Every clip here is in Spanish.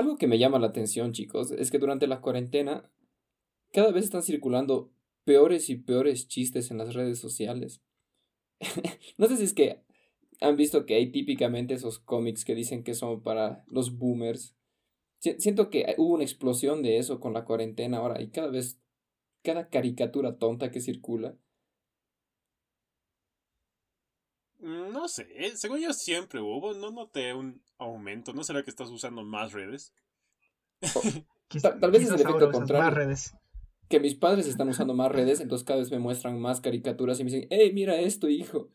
Algo que me llama la atención, chicos, es que durante la cuarentena cada vez están circulando peores y peores chistes en las redes sociales. no sé si es que han visto que hay típicamente esos cómics que dicen que son para los boomers. Siento que hubo una explosión de eso con la cuarentena ahora y cada vez, cada caricatura tonta que circula. Mm, no sé, según yo siempre hubo, no noté un aumento. ¿No será que estás usando más redes? tal, vez es el efecto contrario. redes. Que mis padres están usando más redes, entonces cada vez me muestran más caricaturas y me dicen, hey, mira esto, hijo.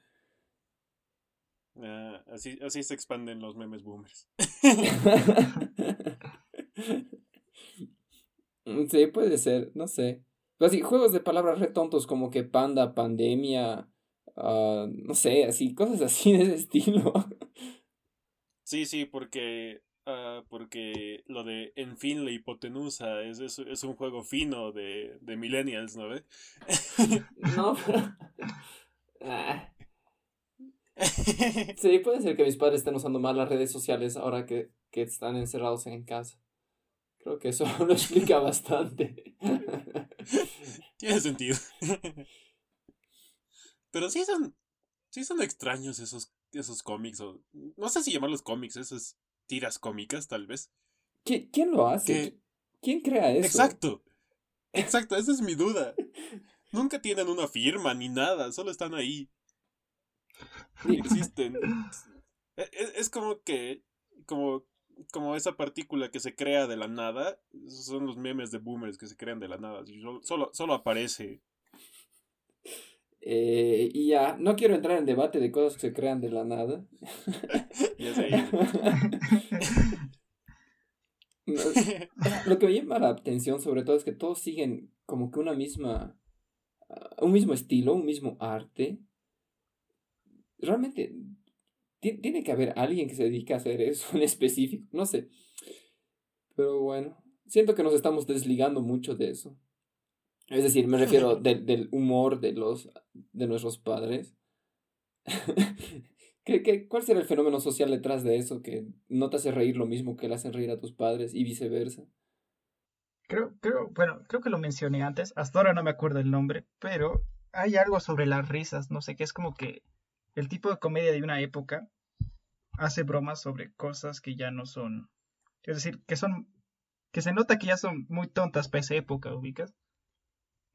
Ah, así, así se expanden los memes boomers. sí, puede ser, no sé. Pero así, juegos de palabras retontos como que panda, pandemia, uh, no sé, así, cosas así de ese estilo. Sí, sí, porque uh, porque lo de en fin la hipotenusa es, es, es un juego fino de, de millennials, ¿no ve? no, pero... Ah. Sí, puede ser que mis padres estén usando más las redes sociales ahora que, están encerrados en casa. Creo que eso lo explica bastante. Tiene sentido. Pero sí son, sí son extraños esos, esos cómics. O, no sé si llamarlos cómics, esas tiras cómicas, tal vez. ¿Quién lo hace? ¿Quién crea eso? Exacto. Exacto, esa es mi duda. Nunca tienen una firma ni nada, solo están ahí existen. E, e, es, como que, como, como esa partícula que se crea de la nada, son los memes de boomers que se crean de la nada, solo, solo aparece. Eh, y ya, no quiero entrar en debate de cosas que se crean de la nada. Lo que me llama la atención sobre todo es que todos siguen como que una misma, un mismo estilo, un mismo arte, realmente tiene que haber alguien que se dedique a hacer eso en específico, no sé. Pero bueno, siento que nos estamos desligando mucho de eso. Es decir, me refiero del humor de, los, de nuestros padres. ¿Qué, qué, cuál será el fenómeno social detrás de eso que no te hace reír lo mismo que le hacen reír a tus padres y viceversa? Creo, creo, bueno, creo que lo mencioné antes, hasta ahora no me acuerdo el nombre, pero hay algo sobre las risas, no sé, que es como que el tipo de comedia de una época hace bromas sobre cosas que ya no son, es decir, que son, que se nota que ya son muy tontas para esa época, ubicas.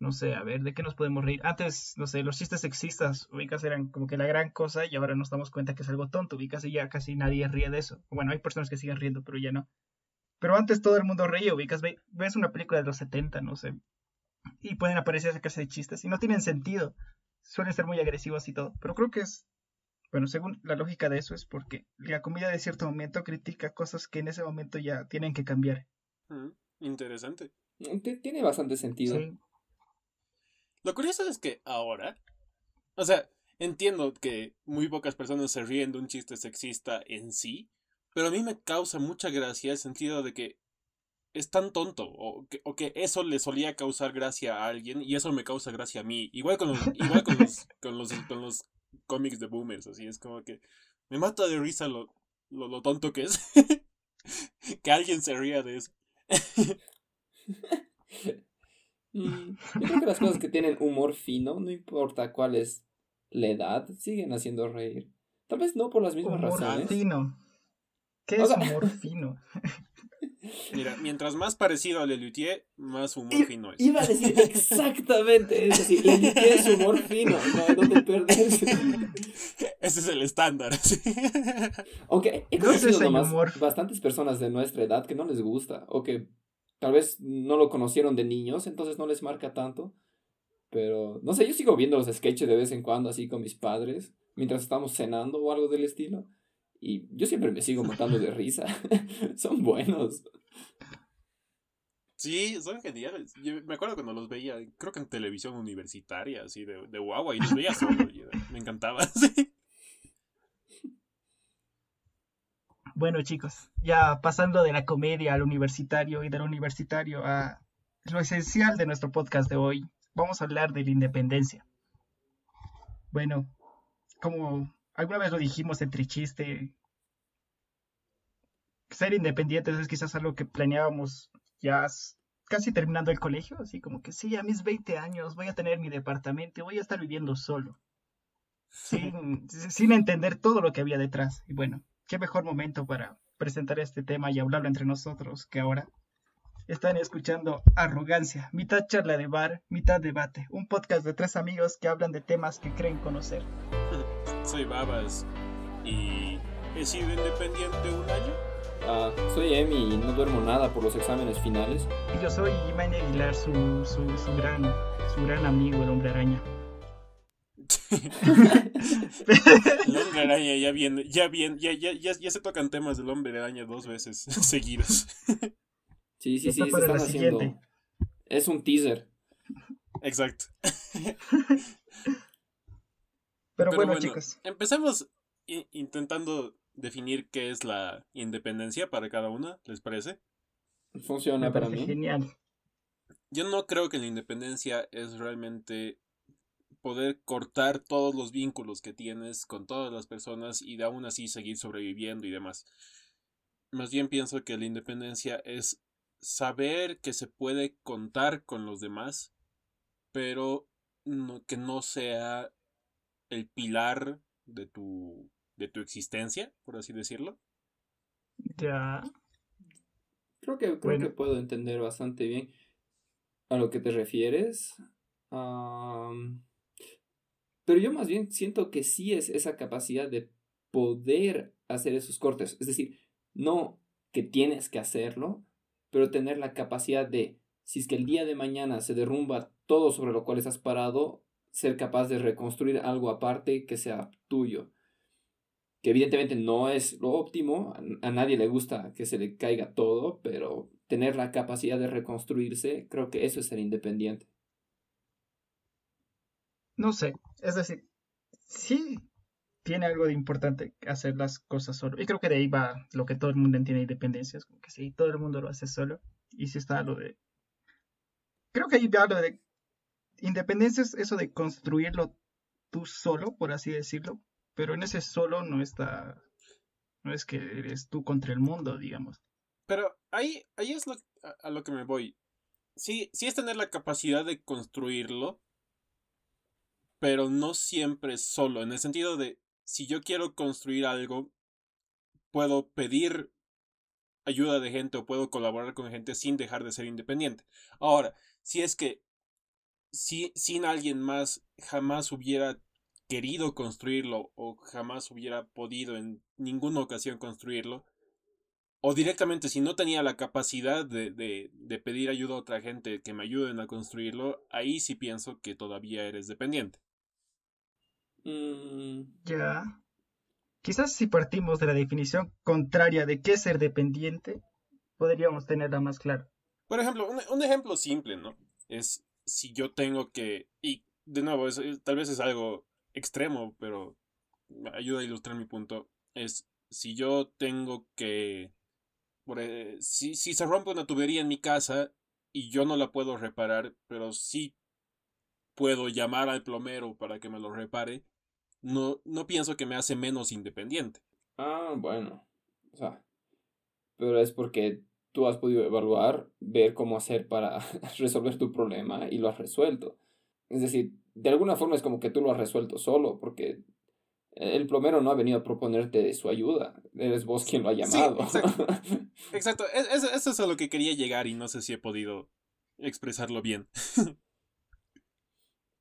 No sé, a ver, ¿de qué nos podemos reír? Antes, no sé, los chistes sexistas, ubicas, eran como que la gran cosa y ahora nos damos cuenta que es algo tonto, ubicas, y ya casi nadie ríe de eso. Bueno, hay personas que siguen riendo, pero ya no. Pero antes todo el mundo reía, ubicas, ves una película de los 70, no sé, y pueden aparecer esa clase de chistes y no tienen sentido. Suelen ser muy agresivos y todo, pero creo que es bueno, según la lógica de eso es porque la comida de cierto momento critica cosas que en ese momento ya tienen que cambiar. Mm, interesante. Tiene bastante sentido. Lo curioso es que ahora, o sea, entiendo que muy pocas personas se ríen de un chiste sexista en sí, pero a mí me causa mucha gracia el sentido de que es tan tonto o que, o que eso le solía causar gracia a alguien y eso me causa gracia a mí. Igual con los, igual con los, con los, con los cómics de boomers, así es como que me mata de risa lo, lo, tonto que es. que alguien se ría de eso. Mm, yo creo que las cosas que tienen humor fino, no importa cuál es la edad, siguen haciendo reír. Tal vez no por las mismas humor razones. Fino. ¿Qué es humor fino? Mira, mientras más parecido a Lelutier, más humor fino es. Iba a decir exactamente eso, sí, Lelutier es humor fino, no hay donde perderse. Ese es el estándar, sí. Aunque he conocido nomás bastantes personas de nuestra edad que no les gusta, o que tal vez no lo conocieron de niños, entonces no les marca tanto. Pero, no sé, yo sigo viendo los sketches de vez en cuando así con mis padres, mientras estamos cenando o algo del estilo. Y yo siempre me sigo matando de risa. Son buenos. Sí, son geniales. Me acuerdo cuando los veía, creo que en televisión universitaria, así de, de guagua, y los veía solo. me encantaba. Bueno, chicos, ya pasando de la comedia al universitario y del universitario a lo esencial de nuestro podcast de hoy, vamos a hablar de la independencia. Bueno, como alguna vez lo dijimos entre chiste, ser independientes es quizás algo que planeábamos ya casi terminando el colegio, así como que sí, a mis 20 años voy a tener mi departamento y voy a estar viviendo solo, sin, sin entender todo lo que había detrás. Y bueno, qué mejor momento para presentar este tema y hablarlo entre nosotros que ahora. Están escuchando Arrogancia, mitad charla de bar, mitad debate, un podcast de tres amigos que hablan de temas que creen conocer. Soy Babas y he sido independiente un año. Ah, soy Emi y no duermo nada por los exámenes finales. Y yo soy Imani Aguilar, su, su, su, gran, su gran amigo, el hombre araña. el hombre araña ya viene, ya bien, ya, ya, ya, ya se tocan temas del hombre araña dos veces seguidos. Sí, sí, sí, se están haciendo. Es un teaser. Exacto. Pero, bueno, chicos. Empecemos intentando definir qué es la independencia para cada una, ¿les parece? Funciona para mí. Genial. Yo no creo que la independencia es realmente poder cortar todos los vínculos que tienes con todas las personas y de aún así seguir sobreviviendo y demás. Más bien pienso que la independencia es saber que se puede contar con los demás, pero que no sea el pilar de tu, de tu existencia, por así decirlo. Ya. Creo que, creo que puedo entender bastante bien a lo que te refieres. Pero yo más bien siento que sí es esa capacidad de poder hacer esos cortes. Es decir, no que tienes que hacerlo, pero tener la capacidad de, si es que el día de mañana se derrumba todo sobre lo cual estás parado, ser capaz de reconstruir algo aparte que sea tuyo. Que evidentemente no es lo óptimo, a nadie le gusta que se le caiga todo, pero tener la capacidad de reconstruirse, creo que eso es ser independiente. No sé, es decir, sí tiene algo de importante hacer las cosas solo. Y creo que de ahí va lo que todo el mundo entiende independencia. Es como que sí, todo el mundo lo hace solo. Y si está lo de... Creo que ahí va lo de... Independencia es eso de construirlo tú solo, por así decirlo. Pero en ese solo no está... No es que eres tú contra el mundo, digamos. Pero ahí, ahí es lo, a, lo que me voy. Sí, sí es tener la capacidad de construirlo, pero no siempre solo, en el sentido de si yo quiero construir algo, puedo pedir ayuda de gente o puedo colaborar con gente sin dejar de ser independiente. Ahora, si es que si, sin alguien más jamás hubiera querido construirlo o jamás hubiera podido en ninguna ocasión construirlo, o directamente si no tenía la capacidad de, de, de, pedir ayuda a otra gente que me ayuden a construirlo, ahí sí pienso que todavía eres dependiente. Mm, ya. Quizás si partimos de la definición contraria de qué es ser dependiente, podríamos tenerla más clara. Por ejemplo, un, ejemplo simple, ¿no? Es si yo tengo que, y de nuevo, tal vez es algo extremo, pero ayuda a ilustrar mi punto, es si yo tengo que, e, si, si se rompe una tubería en mi casa y yo no la puedo reparar, pero sí puedo llamar al plomero para que me lo repare, no, no pienso que me hace menos independiente. Ah, bueno. O sea, pero es porque tú has podido evaluar, ver cómo hacer para resolver tu problema y lo has resuelto. Es decir, de alguna forma es como que tú lo has resuelto solo, porque el plomero no ha venido a proponerte su ayuda, eres vos quien lo ha llamado. exacto, Eso, eso es a lo que quería llegar y no sé si he podido expresarlo bien.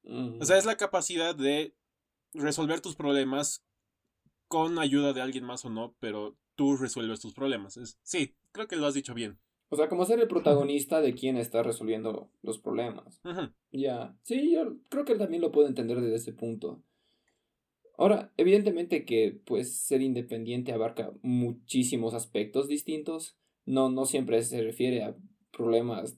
o sea, es la capacidad de resolver tus problemas con ayuda de alguien más o no, pero tú resuelves tus problemas. Es, sí, creo que lo has dicho bien. O sea, como ser el protagonista de quien está resolviendo los problemas. Ya, sí, yo creo que también lo puedo entender desde ese punto. Ahora, evidentemente que pues ser independiente abarca muchísimos aspectos distintos. No, no siempre se refiere a problemas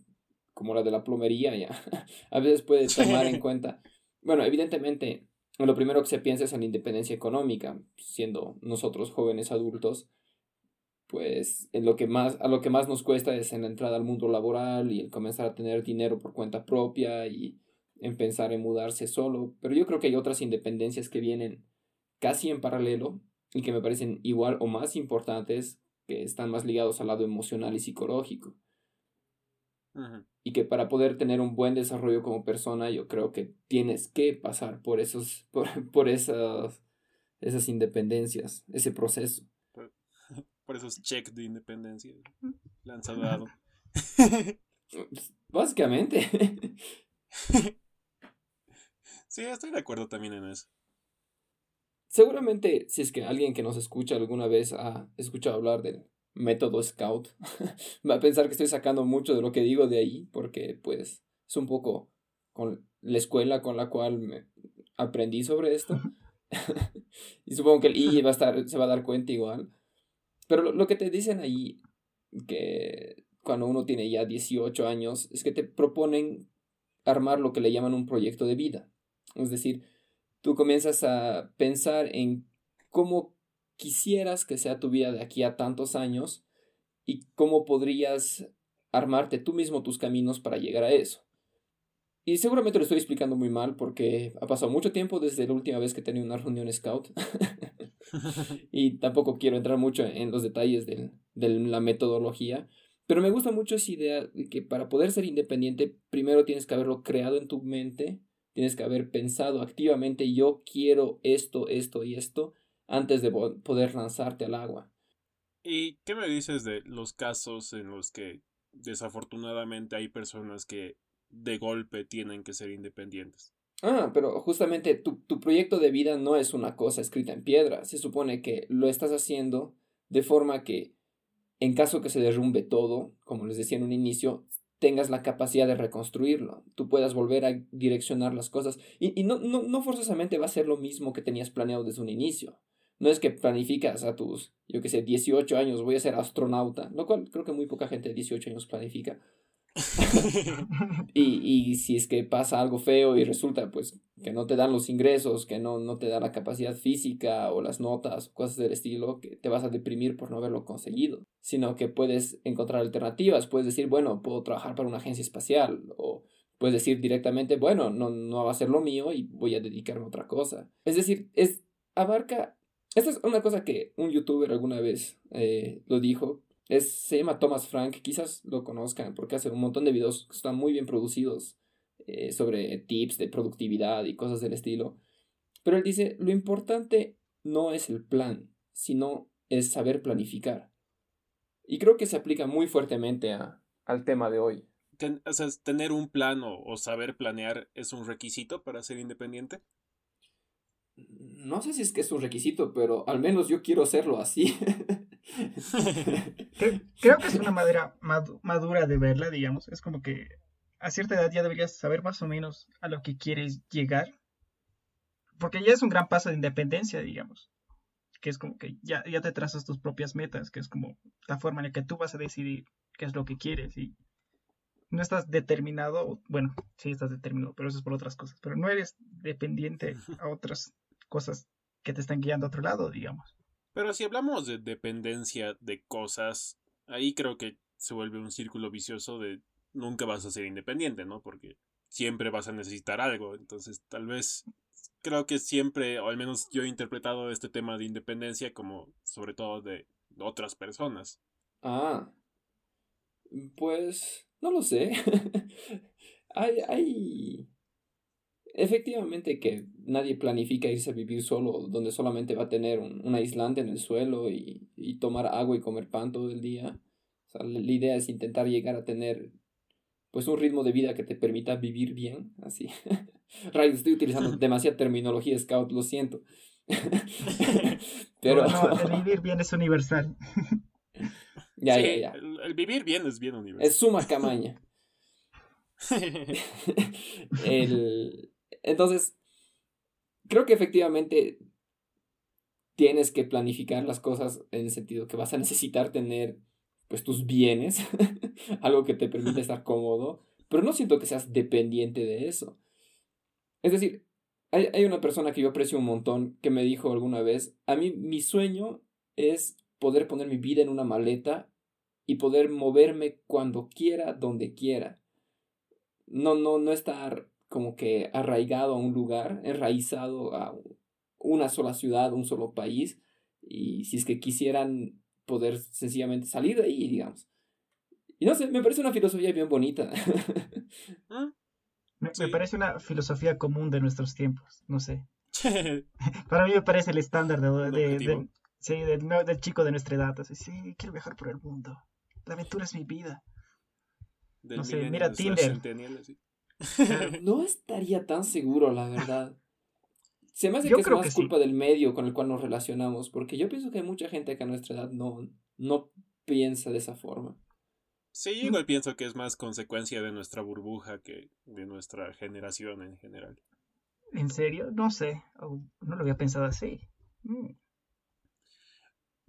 como la de la plomería, ya. a veces puede tomar en cuenta. Bueno, evidentemente lo primero que se piensa es en la independencia económica, siendo nosotros jóvenes adultos, pues en lo que más, a lo que más nos cuesta es en la entrada al mundo laboral y el comenzar a tener dinero por cuenta propia y en pensar en mudarse solo. Pero yo creo que hay otras independencias que vienen casi en paralelo y que me parecen igual o más importantes, que están más ligados al lado emocional y psicológico. Y que para poder tener un buen desarrollo como persona, yo creo que tienes que pasar por esos, por, por esas, esas independencias, ese proceso. Por, esos checks de independencia. Lanzado. Básicamente. sí, estoy de acuerdo también en eso. Seguramente, si es que alguien que nos escucha alguna vez ha escuchado hablar del método Scout, va a pensar que estoy sacando mucho de lo que digo de ahí, porque pues es un poco con la escuela con la cual me aprendí sobre esto. y supongo que el I va a estar, se va a dar cuenta igual. Pero lo, lo que te dicen ahí, que cuando uno tiene ya 18 años, es que te proponen armar lo que le llaman un proyecto de vida. Es decir, tú comienzas a pensar en cómo quisieras que sea tu vida de aquí a tantos años y cómo podrías armarte tú mismo tus caminos para llegar a eso. Y seguramente lo estoy explicando muy mal porque ha pasado mucho tiempo desde la última vez que tenía una reunión scout. y tampoco quiero entrar mucho en los detalles de, de la metodología. Pero me gusta mucho esa idea de que para poder ser independiente, primero tienes que haberlo creado en tu mente, tienes que haber pensado activamente, yo quiero esto, esto y esto, antes de poder lanzarte al agua. ¿Y qué me dices de los casos en los que desafortunadamente hay personas que de golpe tienen que ser independientes? Ah, pero justamente tu, tu proyecto de vida no es una cosa escrita en piedra. Se supone que lo estás haciendo de forma que, en caso que se derrumbe todo, como les decía en un inicio, tengas la capacidad de reconstruirlo, tú puedas volver a direccionar las cosas y, y no, no, no forzosamente va a ser lo mismo que tenías planeado desde un inicio. No es que planificas a tus, yo que sé, 18 años, voy a ser astronauta, lo cual creo que muy poca gente de 18 años planifica. y, y si es que pasa algo feo y resulta pues que no te dan los ingresos, que no, no te da la capacidad física o las notas cosas del estilo, que te vas a deprimir por no haberlo conseguido, sino que puedes encontrar alternativas, puedes decir, bueno, puedo trabajar para una agencia espacial o puedes decir directamente, bueno, no, no va a ser lo mío y voy a dedicarme a otra cosa. Es decir, es, abarca esta es una cosa que un youtuber alguna vez eh, lo dijo. Es, se llama Thomas Frank, quizás lo conozcan porque hace un montón de videos que están muy bien producidos eh, sobre tips de productividad y cosas del estilo. Pero él dice, lo importante no es el plan, sino es saber planificar. Y creo que se aplica muy fuertemente a, al tema de hoy. o sea, tener un plan o saber planear es un requisito para ser independiente no sé si es que es un requisito, pero al menos yo quiero hacerlo así. creo, que es una manera madura de verla, digamos. Es como que a cierta edad ya deberías saber más o menos a lo que quieres llegar. Porque ya es un gran paso de independencia, digamos. Que es como que ya, ya te trazas tus propias metas, que es como la forma en la que tú vas a decidir qué es lo que quieres y no estás determinado, bueno, sí estás determinado, pero eso es por otras cosas, pero no eres dependiente a otras cosas que te están guiando a otro lado, digamos. Pero si hablamos de dependencia de cosas, ahí creo que se vuelve un círculo vicioso de nunca vas a ser independiente, ¿no? Porque siempre vas a necesitar algo. Entonces, tal vez creo que siempre, o al menos yo he interpretado este tema de independencia como sobre todo de otras personas. Ah, pues no lo sé. hay, hay, Efectivamente que nadie planifica irse a vivir solo, donde solamente va a tener un, aislante en el suelo y, y, tomar agua y comer pan todo el día. O sea, la, idea es intentar llegar a tener pues un ritmo de vida que te permita vivir bien, así. Ray, estoy utilizando demasiada terminología scout, lo siento. Pero el vivir bien es universal. ya, ya, ya. El, vivir bien es bien universal. Es suma camaña. el, entonces, creo que efectivamente tienes que planificar las cosas en el sentido que vas a necesitar tener pues tus bienes, algo que te permite estar cómodo, pero no siento que seas dependiente de eso. Es decir, hay, hay, una persona que yo aprecio un montón que me dijo alguna vez, a mí mi sueño es poder poner mi vida en una maleta y poder moverme cuando quiera, donde quiera. No, no, no estar como que arraigado a un lugar, enraizado a una sola ciudad, un solo país, y si es que quisieran poder sencillamente salir de ahí, digamos. Y no sé, me parece una filosofía bien bonita. ¿Mm? Me, parece una filosofía común de nuestros tiempos, no sé. Para mí me parece el estándar de, del, chico de nuestra edad. Así, sí, quiero viajar por el mundo. La aventura es mi vida. no sé, mira Tinder. no estaría tan seguro, la verdad. Se me hace que es más culpa del medio con el cual nos relacionamos, porque yo pienso que hay mucha gente que a nuestra edad no, no piensa de esa forma. Sí, yo igual pienso que es más consecuencia de nuestra burbuja que de nuestra generación en general. ¿En serio? No sé. No lo había pensado así. Mm.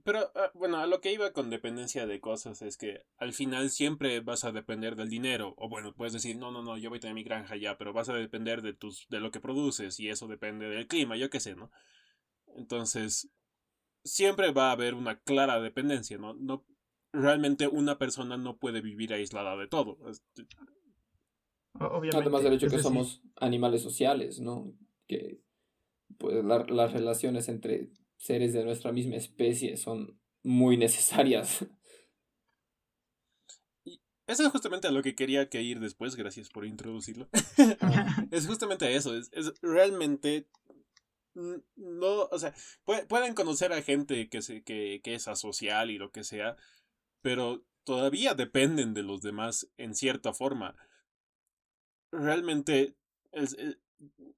Pero ah, bueno, a lo que iba con dependencia de cosas es que al final siempre vas a depender del dinero. O bueno, puedes decir, no, no, no, yo voy a tener mi granja ya, pero vas a depender de tus, de lo que produces, y eso depende del clima, yo qué sé, ¿no? Entonces, siempre va a haber una clara dependencia, ¿no? No, realmente una persona no puede vivir aislada de todo. Obviamente. Además del hecho que somos animales sociales, ¿no? Que pues las relaciones entre seres de nuestra misma especie son muy necesarias. Y eso es justamente a lo que quería que ir después, gracias por introducirlo. es justamente eso, es, es, realmente no, o sea, pueden conocer a gente que, se, que, que es asocial y lo que sea, pero todavía dependen de los demás en cierta forma. Realmente, es, eh,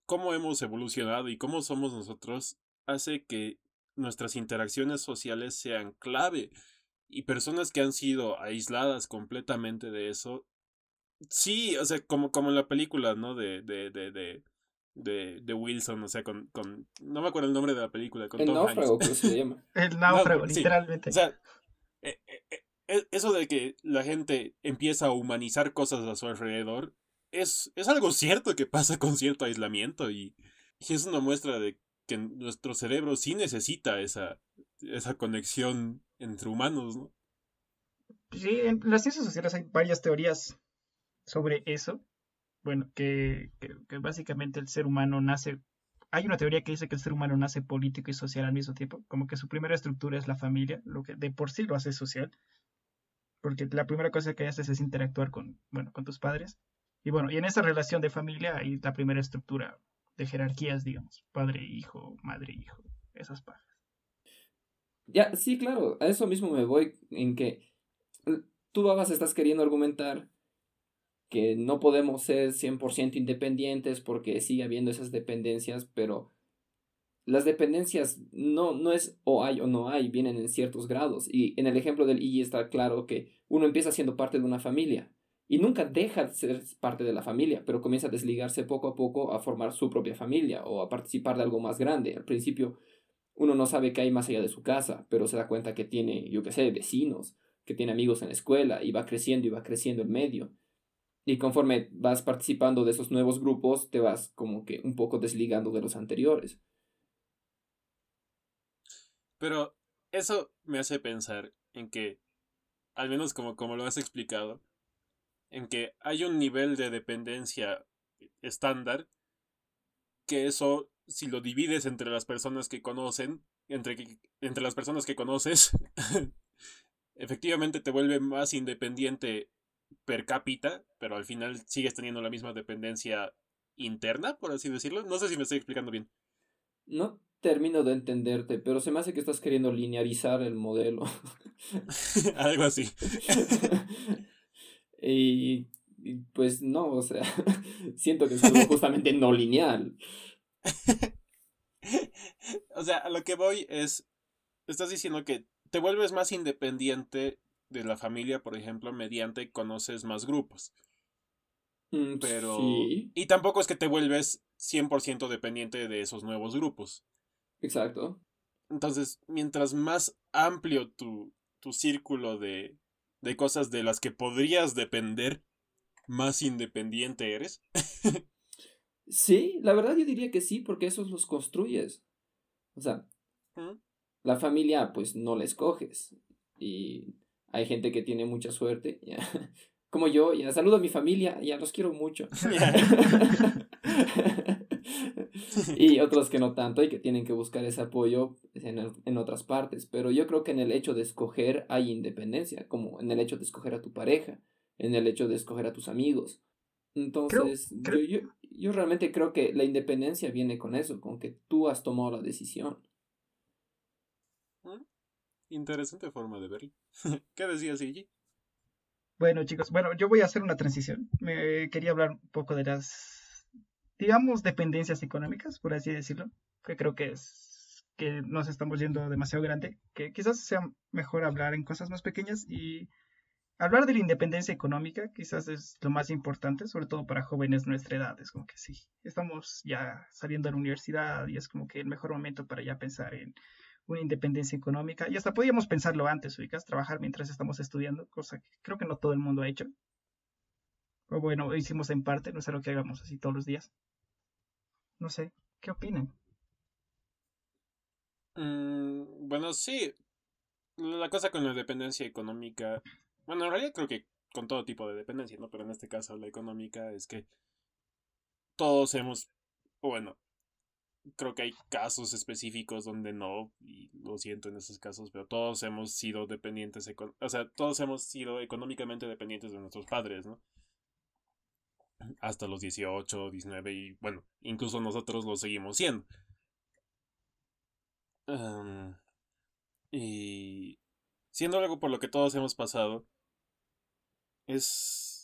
cómo hemos evolucionado y cómo somos nosotros hace que nuestras interacciones sociales sean clave. Y personas que han sido aisladas completamente de eso. Sí, o sea, como, como en la película, ¿no? De, de, de, de, de, de Wilson, o sea, con, con. No me acuerdo el nombre de la película. Con el náufrago, ¿cómo se llama? El náufrago, literalmente. O sea, eh, eh, e, eso de que la gente empieza a humanizar cosas a su alrededor es, es algo cierto que pasa con cierto aislamiento y, es una muestra de que nuestro cerebro sí necesita esa, esa conexión entre humanos, ¿no? Sí, en las ciencias sociales hay varias teorías sobre eso. Bueno, que, que, básicamente el ser humano nace... Hay una teoría que dice que el ser humano nace político y social al mismo tiempo, como que su primera estructura es la familia, lo que de por sí lo hace social, porque la primera cosa que haces es interactuar con, bueno, con tus padres. Y bueno, y en esa relación de familia hay la primera estructura de jerarquías, digamos, padre, hijo, madre, hijo, esas pajas. Ya, sí, claro, a eso mismo me voy, en que tú, babas, estás queriendo argumentar que no podemos ser 100% independientes porque sigue habiendo esas dependencias, pero las dependencias no, no es o hay o no hay, vienen en ciertos grados. Y en el ejemplo del IE está claro que uno empieza siendo parte de una familia y nunca deja de ser parte de la familia, pero comienza a desligarse poco a poco a formar su propia familia o a participar de algo más grande. Al principio uno no sabe qué hay más allá de su casa, pero se da cuenta que tiene, yo qué sé, vecinos, que tiene amigos en la escuela y va creciendo y va creciendo el medio. Y conforme vas participando de esos nuevos grupos, te vas como que un poco desligando de los anteriores. Pero eso me hace pensar en que, al menos como, como lo has explicado, en que hay un nivel de dependencia estándar, que eso, si lo divides entre las personas que conocen, entre, entre las personas que conoces, efectivamente te vuelve más independiente per cápita, pero al final sigues teniendo la misma dependencia interna, por así decirlo. No sé si me estoy explicando bien. No termino de entenderte, pero se me hace que estás queriendo linearizar el modelo. Algo así. y, pues no, o sea, siento que es algo justamente no lineal. o sea, a lo que voy es, estás diciendo que te vuelves más independiente de la familia, por ejemplo, mediante conoces más grupos. Mm, pero... Y tampoco es que te vuelves 100% dependiente de esos nuevos grupos. Exacto. Entonces, mientras más amplio tu, tu círculo de, de cosas de las que podrías depender, más independiente eres. sí, la verdad yo diría que sí, porque esos los construyes. O sea, la familia pues no la escoges. Y hay gente que tiene mucha suerte. Como yo, ya saludo a mi familia, ya los quiero mucho. y otros que no tanto y que tienen que buscar ese apoyo en, en, otras partes. Pero yo creo que en el hecho de escoger hay independencia, como en el hecho de escoger a tu pareja, en el hecho de escoger a tus amigos. Entonces, Yo, yo, yo realmente creo que la independencia viene con eso, con que tú has tomado la decisión. Mm, interesante forma de verlo. ¿Qué decías, Iggy? Bueno, chicos, bueno, yo voy a hacer una transición. Me quería hablar un poco de las, digamos, dependencias económicas, por así decirlo, que creo que es que nos estamos yendo demasiado grande, que quizás sea mejor hablar en cosas más pequeñas y hablar de la independencia económica quizás es lo más importante, sobre todo para jóvenes de nuestra edad. Es como que sí, estamos ya saliendo de la universidad y es como que el mejor momento para ya pensar en una independencia económica. Y hasta podíamos pensarlo antes, ubicas, trabajar mientras estamos estudiando, cosa que creo que no todo el mundo ha hecho. O bueno, hicimos en parte, no es algo que hagamos así todos los días. No sé, ¿qué opinan? Mm, bueno, sí. La cosa con la dependencia económica. Bueno, en realidad creo que con todo tipo de dependencia, ¿no? Pero en este caso la económica es que todos hemos, bueno, creo que hay casos específicos donde no, y lo siento en esos casos, pero todos hemos sido dependientes, o sea, todos hemos sido económicamente dependientes de nuestros padres, ¿no? Hasta los 18, 19 y bueno, incluso nosotros lo seguimos siendo. y siendo algo por lo que todos hemos pasado, es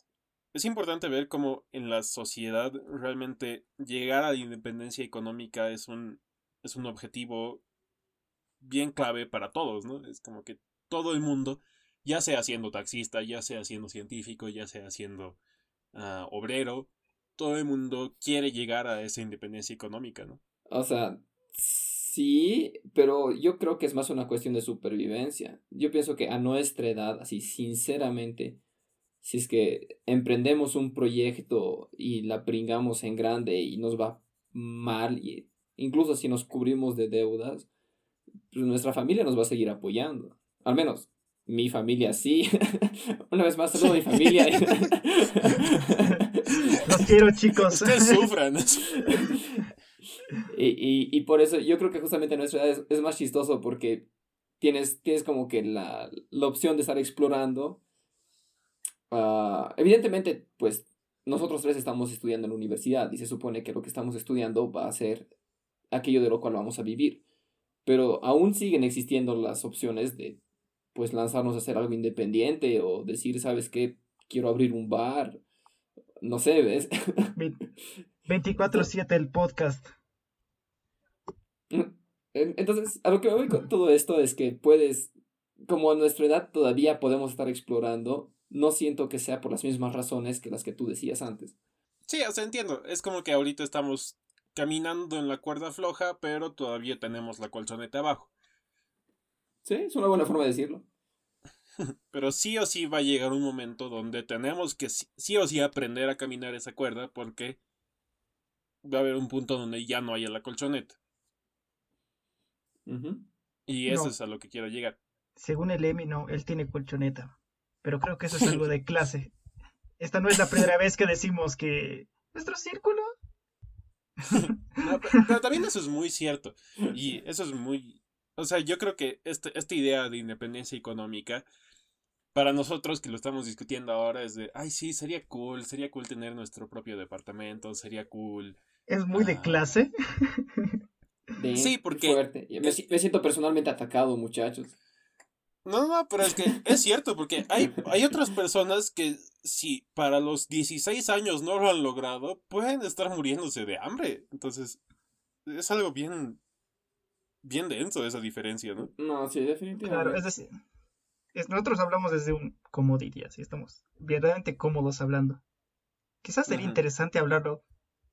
es importante ver cómo en la sociedad realmente llegar a la independencia económica es un, es un objetivo bien clave para todos, ¿no? Es como que todo el mundo, ya sea siendo taxista, ya sea siendo científico, ya sea siendo ah, obrero, todo el mundo quiere llegar a esa independencia económica, ¿no? O sea, sí, pero yo creo que es más una cuestión de supervivencia. Yo pienso que a nuestra edad, así sinceramente, si es que emprendemos un proyecto y la pringamos en grande y nos va mal, y incluso si nos cubrimos de deudas, pues nuestra familia nos va a seguir apoyando. Al menos mi familia sí. Una vez más, saludo a mi familia. Los quiero, chicos. Ustedes sufran. y, y, y, por eso yo creo que justamente nuestra edad es, es más chistoso porque tienes, tienes como que la, la opción de estar explorando Ah, evidentemente, pues nosotros tres estamos estudiando en la universidad y se supone que lo que estamos estudiando va a ser aquello de lo cual vamos a vivir. Pero aún siguen existiendo las opciones de pues lanzarnos a hacer algo independiente o decir, ¿sabes qué? Quiero abrir un bar. No sé, ¿ves? 24/7 el podcast. Entonces, a lo que me voy con todo esto es que puedes, como a nuestra edad todavía podemos estar explorando, no siento que sea por las mismas razones que las que tú decías antes. Sí, o sea, entiendo. Es como que ahorita estamos caminando en la cuerda floja, pero todavía tenemos la colchoneta abajo. Sí, es una buena forma de decirlo. pero sí o sí va a llegar un momento donde tenemos que sí o sí aprender a caminar esa cuerda porque va a haber un punto donde ya no haya la colchoneta. Y eso es a lo que quiero llegar. Según el Emi, no, él tiene colchoneta pero creo que eso es algo de clase. Esta no es la primera vez que decimos que nuestro círculo. pero, también eso es muy cierto. Y eso es muy. O sea, yo creo que este, esta idea de independencia económica, para nosotros que lo estamos discutiendo ahora, es de, ay, sí, sería cool, sería cool tener nuestro propio departamento, sería cool. Es muy de ah, clase. sí, porque. me siento personalmente atacado, muchachos. No, no, pero es que es cierto, porque hay, hay otras personas que si para los 16 años no lo han logrado, pueden estar muriéndose de hambre. Entonces, es algo bien, bien denso esa diferencia, ¿no? No, sí, definitivamente. Claro, es decir, nosotros hablamos desde un comodidad, así estamos verdaderamente cómodos hablando. Quizás sería interesante hablarlo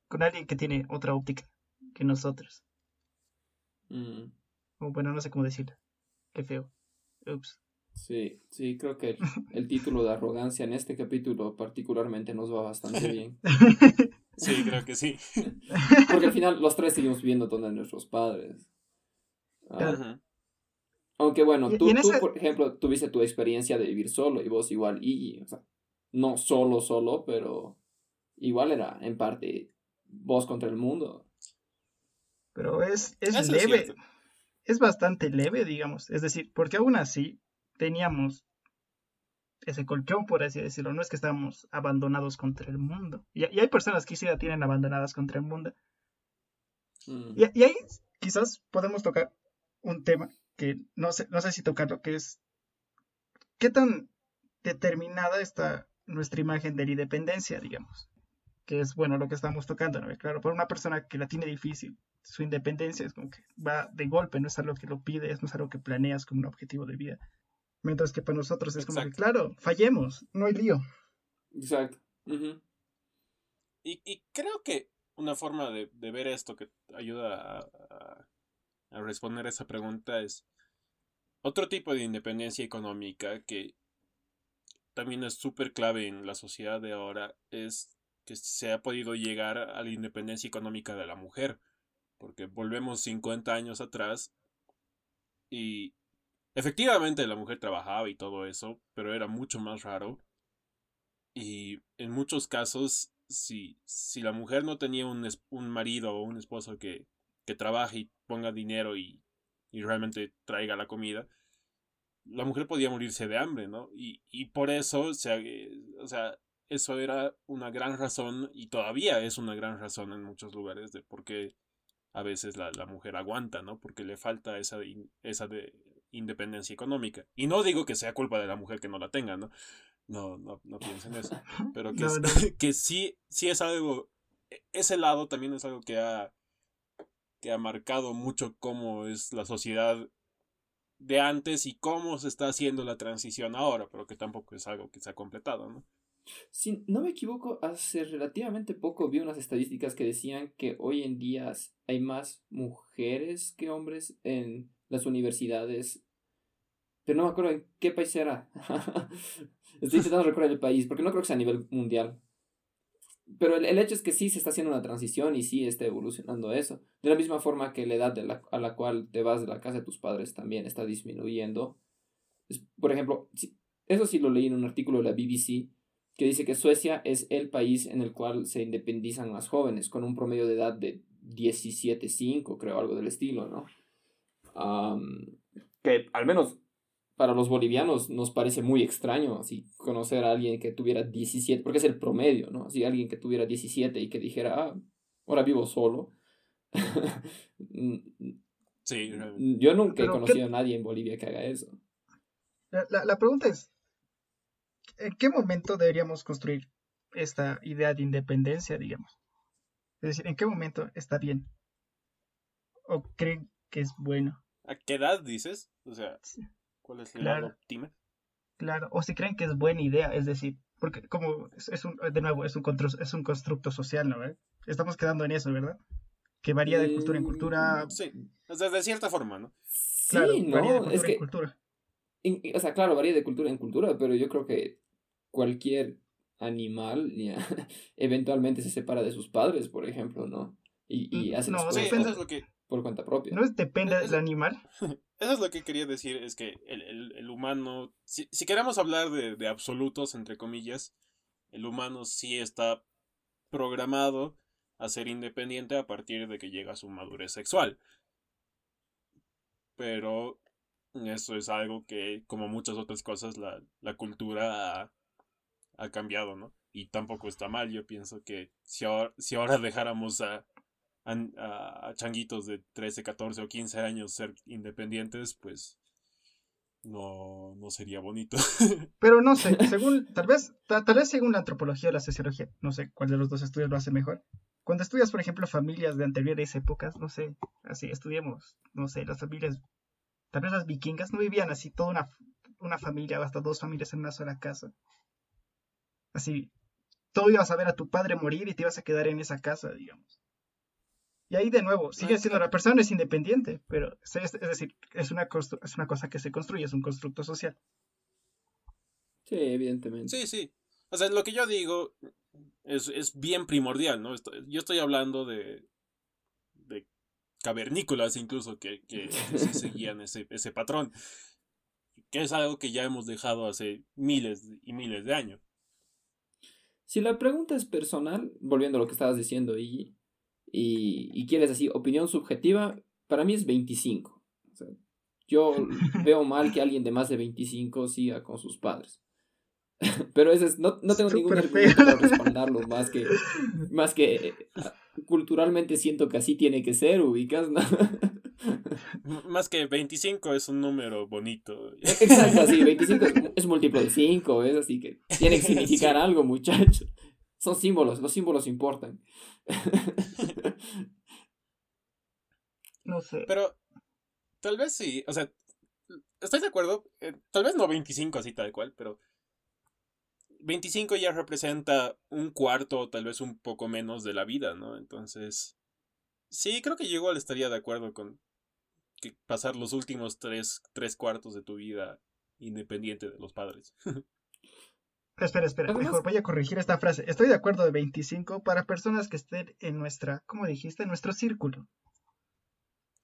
con alguien que tiene otra óptica que nosotros. Mm. O bueno, no sé cómo decirlo. Qué feo. Sí, sí, creo que el, título de arrogancia en este capítulo particularmente nos va bastante bien. Sí, creo que sí. Porque al final los tres seguimos viviendo donde nuestros padres. Ah. Aunque bueno, tú, tú, por ejemplo, tuviste tu experiencia de vivir solo y vos igual, y, o sea, no solo, solo, pero igual era en parte vos contra el mundo. Pero es, es leve. Es, bastante leve, digamos. Es decir, porque aún así teníamos ese colchón, por así decirlo. No es que estábamos abandonados contra el mundo. Y, hay personas que sí la tienen abandonadas contra el mundo. Mm. Y, y, ahí quizás podemos tocar un tema que no sé, no sé si tocarlo, que es qué tan determinada está nuestra imagen de la independencia, digamos. Que es, bueno, lo que estamos tocando, ¿no? Claro, por una persona que la tiene difícil, su independencia es como que va de golpe, no es algo que lo pides, no es algo que planeas como un objetivo de vida. Mientras que para nosotros es como que, claro, fallemos, no hay lío. Exacto. y, y, creo que una forma de, de ver esto que ayuda a, a, responder a esa pregunta es otro tipo de independencia económica que también es súper clave en la sociedad de ahora es que se ha podido llegar a la independencia económica de la mujer. Porque volvemos 50 años atrás y efectivamente la mujer trabajaba y todo eso, pero era mucho más raro. Y en muchos casos, si, si la mujer no tenía un, un marido o un esposo que, que trabaje y ponga dinero y, y realmente traiga la comida, la mujer podía morirse de hambre, ¿no? Y, y por eso, o sea, eh, o sea, eso era una gran razón y todavía es una gran razón en muchos lugares de por qué a veces la, la mujer aguanta, ¿no? Porque le falta esa, esa de independencia económica. Y no digo que sea culpa de la mujer que no la tenga, ¿no? No, no, no piensen eso. Pero que, que sí, sí es algo, e, ese lado también es algo que ha, que ha marcado mucho cómo es la sociedad de antes y cómo se está haciendo la transición ahora, pero que tampoco es algo que se ha completado, ¿no? Si no me equivoco, hace relativamente poco vi unas estadísticas que decían que hoy en día hay más mujeres que hombres en las universidades. Pero no me acuerdo en qué país era. Estoy intentando recordar el país, porque no creo que sea a nivel mundial. Pero el, hecho es que sí se está haciendo una transición y sí está evolucionando eso. De la misma forma que la edad de la, a la cual te vas de la casa de tus padres también está disminuyendo. por ejemplo, eso sí lo leí en un artículo de la BBC que dice que Suecia es el país en el cual se independizan más jóvenes, con un promedio de edad de 17.5, creo, algo del estilo, ¿no? que al menos para los bolivianos nos parece muy extraño así conocer a alguien que tuviera 17, porque es el promedio, ¿no? Así alguien que tuviera 17 y que dijera, ah, ahora vivo solo. sí. Yo nunca he conocido a nadie en Bolivia que haga eso. La, la pregunta es, ¿en qué momento deberíamos construir esta idea de independencia, digamos? Es decir, ¿en qué momento está bien? ¿O creen que es bueno? ¿A qué edad dices? O sea... ¿Cuál es claro, Claro, o si creen que es buena idea, es decir, porque como es, un, de nuevo, es un, es un constructo social, ¿no? Estamos quedando en eso, ¿verdad? Que varía de cultura en cultura. Mm, sí, o sea, de cierta forma, ¿no? Sí, no, varía de cultura es que, en cultura. o sea, claro, varía de cultura en cultura, pero yo creo que cualquier animal eventualmente se separa de sus padres, por ejemplo, ¿no? Y, y mm, hace no, sí, eso es lo que por cuenta propia. No es depende del animal. Eso es lo que quería decir, es que el, el, el humano, si, si, queremos hablar de, de, absolutos, entre comillas, el humano sí está programado a ser independiente a partir de que llega a su madurez sexual. Pero eso es algo que, como muchas otras cosas, la, la cultura ha, ha cambiado, ¿no? Y tampoco está mal, yo pienso que si ahora, si ahora dejáramos a a, changuitos de 13, 14 o 15 años ser independientes, pues no, no sería bonito. Pero no sé, según, tal vez, tal, vez según la antropología o la sociología, no sé cuál de los dos estudios lo hace mejor. Cuando estudias, por ejemplo, familias de anteriores épocas, no sé, así estudiemos, no sé, las familias, tal vez las vikingas no vivían así toda una, una familia hasta dos familias en una sola casa. Así, todo ibas a ver a tu padre morir y te ibas a quedar en esa casa, digamos. Y ahí de nuevo, sigue siendo la persona es independiente, pero es, decir, es una, es una cosa que se construye, es un constructo social. Sí, evidentemente. Sí, sí. O sea, lo que yo digo es, es bien primordial, ¿no? Yo estoy hablando de, de cavernícolas incluso que, que, seguían ese, ese patrón, que es algo que ya hemos dejado hace miles y miles de años. Si la pregunta es personal, volviendo a lo que estabas diciendo, y y, y quieres decir opinión subjetiva, para mí es 25. O sea, yo veo mal que alguien de más de 25 siga con sus padres. Pero ese es, no, no tengo ningún argumento feo. para respaldarlo, más que, más que eh, culturalmente siento que así tiene que ser, ubicas, ¿no? Más que 25 es un número bonito. Exacto, sí, 25 es, es múltiplo de 5, es así que tiene que significar Sí. algo, muchachos. Son símbolos, los símbolos importan. No sé. Pero tal vez sí, o sea, estoy de acuerdo, eh, tal vez no 25 así tal cual, pero 25 ya representa un cuarto o tal vez un poco menos de la vida, ¿no? Entonces, sí, creo que yo igual estaría de acuerdo con que pasar los últimos tres, tres cuartos de tu vida independiente de los padres. Espera, espera, Además- mejor voy a corregir esta frase. Estoy de acuerdo de 25 para personas que estén en nuestra, ¿cómo dijiste? En nuestro círculo.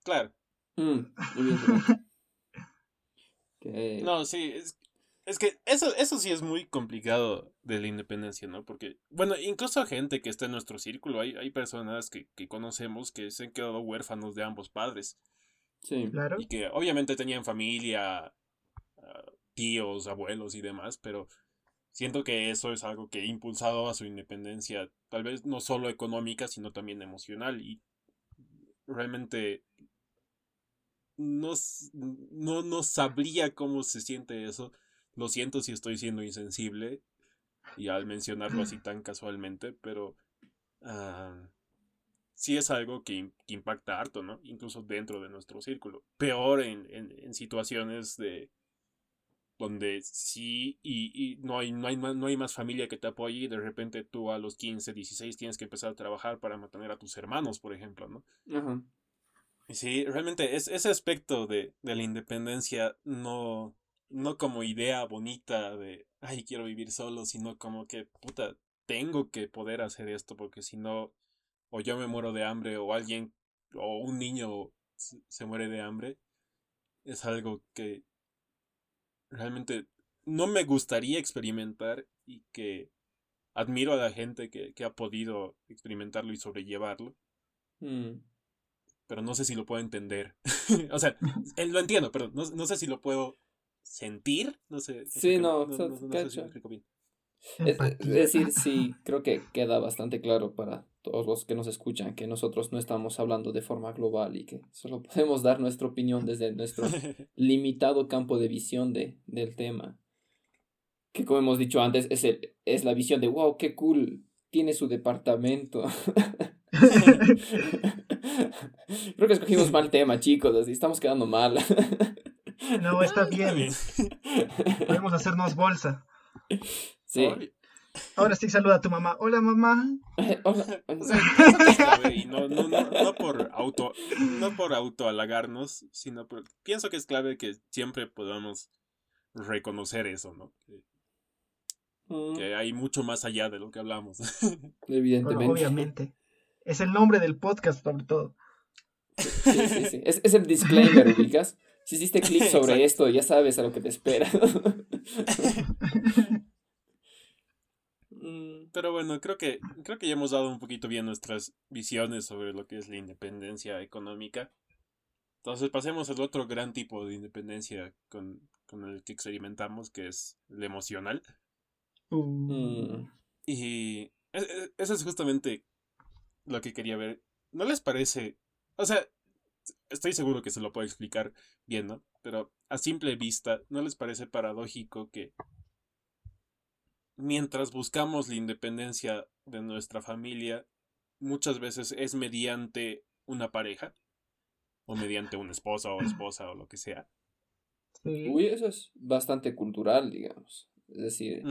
Claro. Mm. Que- No, sí, es, es que eso, eso sí es muy complicado de la independencia, ¿no? Porque, bueno, incluso gente que está en nuestro círculo, hay, hay personas que, que conocemos que se han quedado huérfanos de ambos padres sí. Claro. y que obviamente tenían familia, ah, tíos, abuelos y demás, pero siento que eso es algo que ha impulsado a su independencia, tal vez no solo económica, sino también emocional y realmente no, no, no sabría cómo se siente eso. Lo siento si estoy siendo insensible y al mencionarlo así tan casualmente, pero ah, sí es algo que, que impacta harto, ¿no? Incluso dentro de nuestro círculo. Peor en, en, en situaciones de donde sí y, y no, hay, no, hay más, no hay más familia que te apoye y de repente tú a los 15, 16 tienes que empezar a trabajar para mantener a tus hermanos, por ejemplo, ¿no? Ajá. Sí, realmente es, ese aspecto de, de la independencia no, no como idea bonita de, ay, quiero vivir solo, sino como que, puta, tengo que poder hacer esto porque si no, o yo me muero de hambre o alguien, o un niño se, se muere de hambre, es algo que realmente no me gustaría experimentar y que admiro a la gente que, que ha podido experimentarlo y sobrellevarlo Mm. pero no sé si lo puedo entender. o sea, eh, lo entiendo, pero no, no sé si lo puedo sentir. No sé. no Sí, no, no, no- no sé si me explico bien. Es, decir, sí, creo que queda bastante claro para todos los que nos escuchan que nosotros no estamos hablando de forma global y que solo podemos dar nuestra opinión desde nuestro limitado campo de visión de, del tema. Que como hemos dicho antes, es, el, es la visión de, wow, qué cool, tiene su departamento. Creo que escogimos mal tema, chicos, así estamos quedando mal. No, está bien. bien. Podemos hacernos bolsa. Sí. Ahora sí saluda a tu mamá. Hola, mamá. Hola. O sea, clave no, no, no, no por auto, no por autohalagarnos, sino por, pienso que es clave que siempre podamos reconocer eso, ¿no? Que, Mm, que hay mucho más allá de lo que hablamos. Bueno, Evidentemente. obviamente. Es el nombre del podcast, sobre todo. Sí, sí, sí. Es, es el disclaimer, ubicas. Si hiciste clic sobre Exacto. esto, ya sabes a lo que te espera. Mm, Pero bueno, creo que, creo que ya hemos dado un poquito bien nuestras visiones sobre lo que es la independencia económica. Entonces pasemos al otro gran tipo de independencia con, con el que experimentamos, que es el emocional. Uh, mm. Y e- e- eso es justamente lo que quería ver. ¿No les parece? O sea, estoy seguro que se lo puedo explicar bien, ¿no? Pero a simple vista, ¿no les parece paradójico que mientras buscamos la independencia de nuestra familia, muchas veces es mediante una pareja? O mediante un esposo o esposa o lo que sea. sí. Uy, eso es bastante cultural, digamos. Es decir,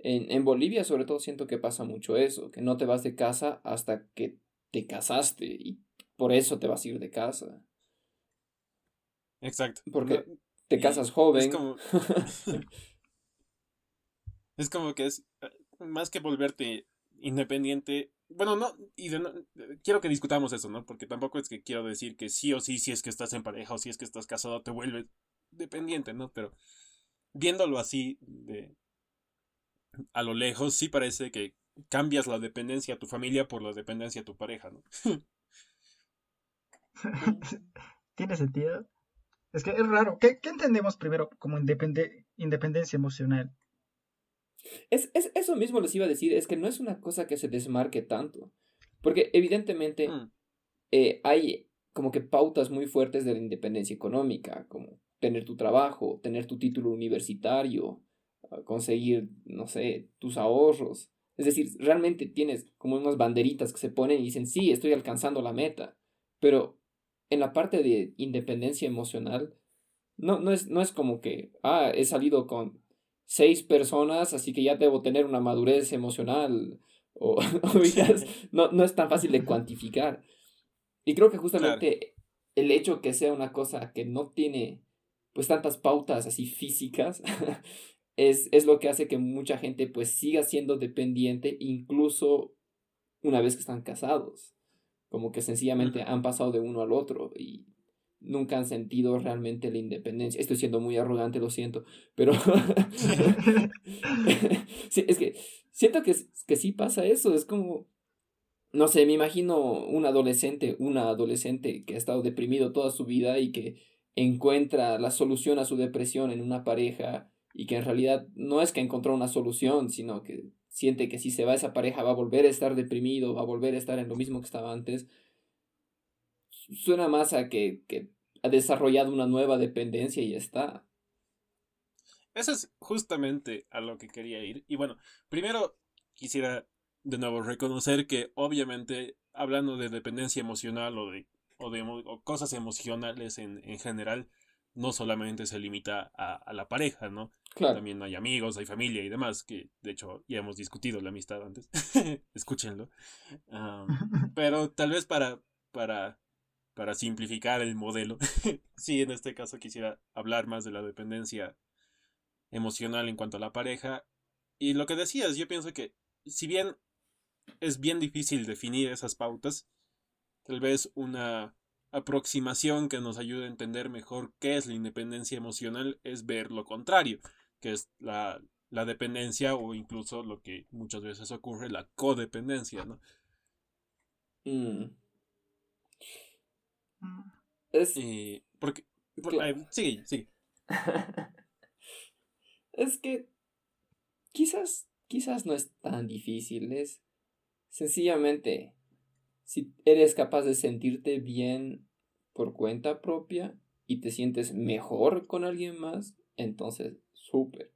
en, en Bolivia sobre todo siento que pasa mucho eso, que no te vas de casa hasta que te casaste y por eso te vas a ir de casa. Exacto. Porque No, te y casas joven. Es como, es como que es eh, más que volverte independiente. Bueno, no, y de no- quiero que discutamos eso, ¿no? Porque tampoco es que quiero decir que sí o sí, si es que estás en pareja o si es que estás casado, te vuelves dependiente, ¿no? Pero viéndolo así, de a lo lejos, sí parece que cambias la dependencia a tu familia por la dependencia a tu pareja, ¿no? ¿Tiene sentido? Es que es raro. ¿Qué, entendemos primero como independencia emocional? Es, eso mismo les iba a decir, es que no es una cosa que se desmarque tanto. Porque evidentemente mm. eh, hay como que pautas muy fuertes de la independencia económica, como tener tu trabajo, tener tu título universitario, ah, conseguir, no sé, tus ahorros. Es decir, realmente tienes como unas banderitas que se ponen y dicen, sí, estoy alcanzando la meta. Pero en la parte de independencia emocional, no, no, es, no es como que, ah, he salido con seis personas, así que ya debo tener una madurez emocional. O, no, no es tan fácil de cuantificar. Y creo que justamente el hecho que sea una cosa que no tiene pues tantas pautas así físicas es, es lo que hace que mucha gente pues siga siendo dependiente incluso una vez que están casados. Como que sencillamente han pasado de uno al otro y nunca han sentido realmente la independencia. Estoy siendo muy arrogante, lo siento, pero sí, es que siento que, que sí pasa eso, es como, no sé, me imagino un adolescente, una adolescente que ha estado deprimido toda su vida y que encuentra la solución a su depresión en una pareja y que en realidad no es que encontró una solución, sino que siente que si se va esa pareja va a volver a estar deprimido, va a volver a estar en lo mismo que estaba antes, suena más a que, que ha desarrollado una nueva dependencia y ya está. Eso es justamente a lo que quería ir. Y bueno, primero quisiera de nuevo reconocer que obviamente hablando de dependencia emocional o de, o de cosas emocionales en, en general, no solamente se limita a, la pareja, ¿no? También hay amigos, hay familia y demás, que de hecho ya hemos discutido la amistad antes. Escúchenlo. pero tal vez para, para, para simplificar el modelo, sí, en este caso quisiera hablar más de la dependencia emocional en cuanto a la pareja. Y lo que decías, yo pienso que si bien es bien difícil definir esas pautas, tal vez una aproximación que nos ayude a entender mejor qué es la independencia emocional es ver lo contrario, que es la, dependencia o incluso lo que muchas veces ocurre, la codependencia, ¿no? Mm. Es... porque... sigue, sigue. es que quizás, quizás no es tan difícil, es sencillamente si eres capaz de sentirte bien por cuenta propia y te sientes mejor con alguien más, entonces súper.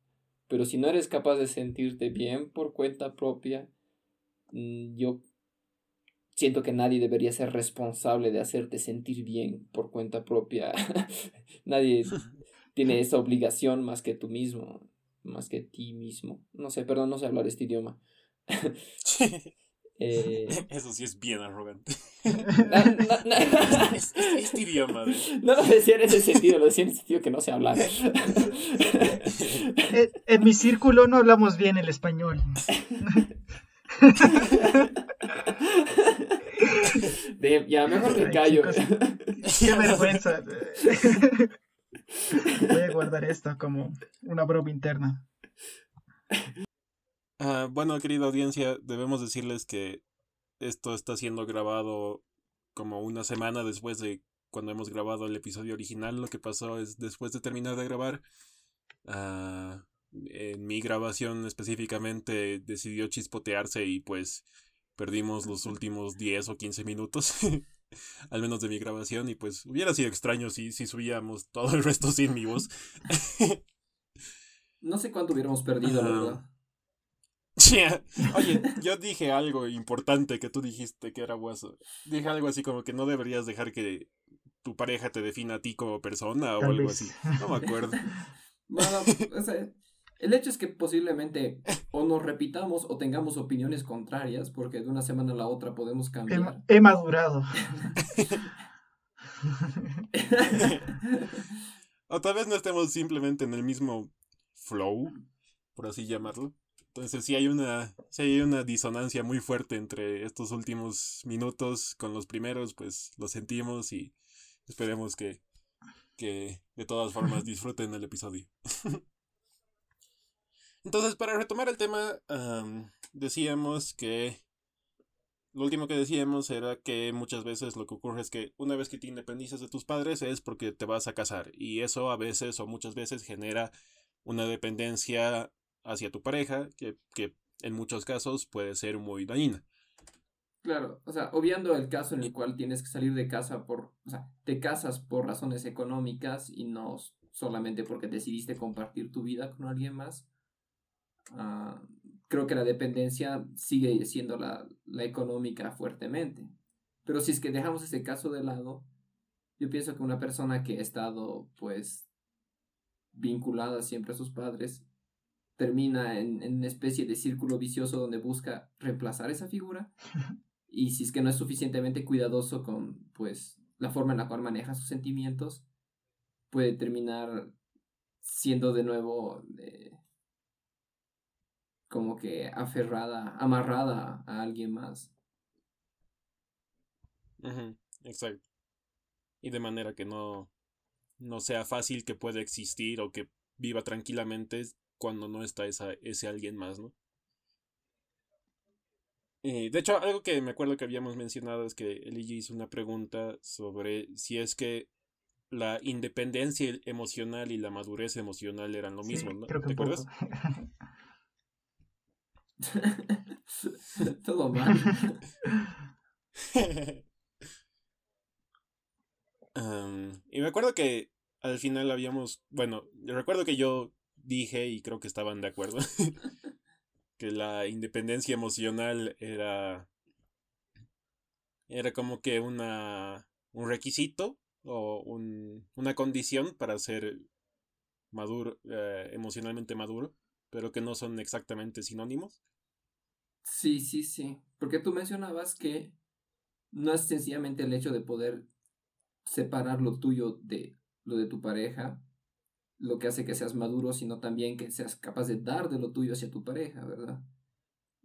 Pero si no eres capaz de sentirte bien por cuenta propia, mm, yo siento que nadie debería ser responsable de hacerte sentir bien por cuenta propia. nadie tiene esa obligación más que tú mismo, más que ti mismo. No sé, perdón, no sé hablar este idioma. Eh, Eso sí es bien arrogante. este idioma. No lo decía en ese sentido, lo decía en el sentido que no sé hablar. En, mi círculo no hablamos bien el español. Ya, mejor me callo. qué vergüenza. Voy a guardar esto como una broma interna. Ah, bueno, querida audiencia, debemos decirles que esto está siendo grabado como una semana después de cuando hemos grabado el episodio original. Lo que pasó es después de terminar de grabar, uh, en mi grabación específicamente decidió chispotearse y pues perdimos los últimos 10 o 15 minutos. al menos de mi grabación y pues hubiera sido extraño si, si subíamos todo el resto sin mi voz. no sé cuánto hubiéramos perdido, la verdad. Oye, yo dije algo importante que tú dijiste que era guaso. Dije algo así como que no deberías dejar que tu pareja te defina a ti como persona o algo así. No me acuerdo. Bueno, el hecho es que posiblemente o nos repitamos o tengamos opiniones contrarias, porque de una semana a la otra podemos cambiar. He, he madurado. o tal vez no estemos simplemente en el mismo flow, por así llamarlo. Entonces sí hay una, sí hay una disonancia muy fuerte entre estos últimos minutos con los primeros, pues lo sentimos y esperemos que, que de todas formas disfruten el episodio. Entonces, para retomar el tema, decíamos que lo último que decíamos era que muchas veces lo que ocurre es que una vez que te independizas de tus padres es porque te vas a casar y eso a veces o muchas veces genera una dependencia hacia tu pareja que, que en muchos casos puede ser muy dañina. Claro, o sea, obviando el caso en el cual tienes que salir de casa por, o sea, te casas por razones económicas y no solamente porque decidiste compartir tu vida con alguien más. Uh, creo que la dependencia sigue siendo la, la, económica fuertemente. Pero si es que dejamos ese caso de lado, yo pienso que una persona que ha estado pues vinculada siempre a sus padres termina en, en una especie de círculo vicioso donde busca reemplazar esa figura y si es que no es suficientemente cuidadoso con pues la forma en la cual maneja sus sentimientos puede terminar siendo de nuevo eh, como que aferrada, amarrada a alguien más. exacto. Y de manera que no, no sea fácil que pueda existir o que viva tranquilamente cuando no está esa, ese alguien más, ¿no? Eh, de hecho, algo que me acuerdo que habíamos mencionado es que Eligi hizo una pregunta sobre si es que la independencia emocional y la madurez emocional eran lo mismo, ¿no? Creo que ¿Te acuerdas? Todo mal. y me acuerdo que al final habíamos, bueno, recuerdo que yo dije y creo que estaban de acuerdo que la independencia emocional era era como que una un requisito o un, una condición para ser maduro eh, emocionalmente maduro pero que no son exactamente sinónimos. Sí, sí, sí. Porque tú mencionabas que no es sencillamente el hecho de poder separar lo tuyo de lo de tu pareja lo que hace que seas maduro, sino también que seas capaz de dar de lo tuyo hacia tu pareja, ¿verdad?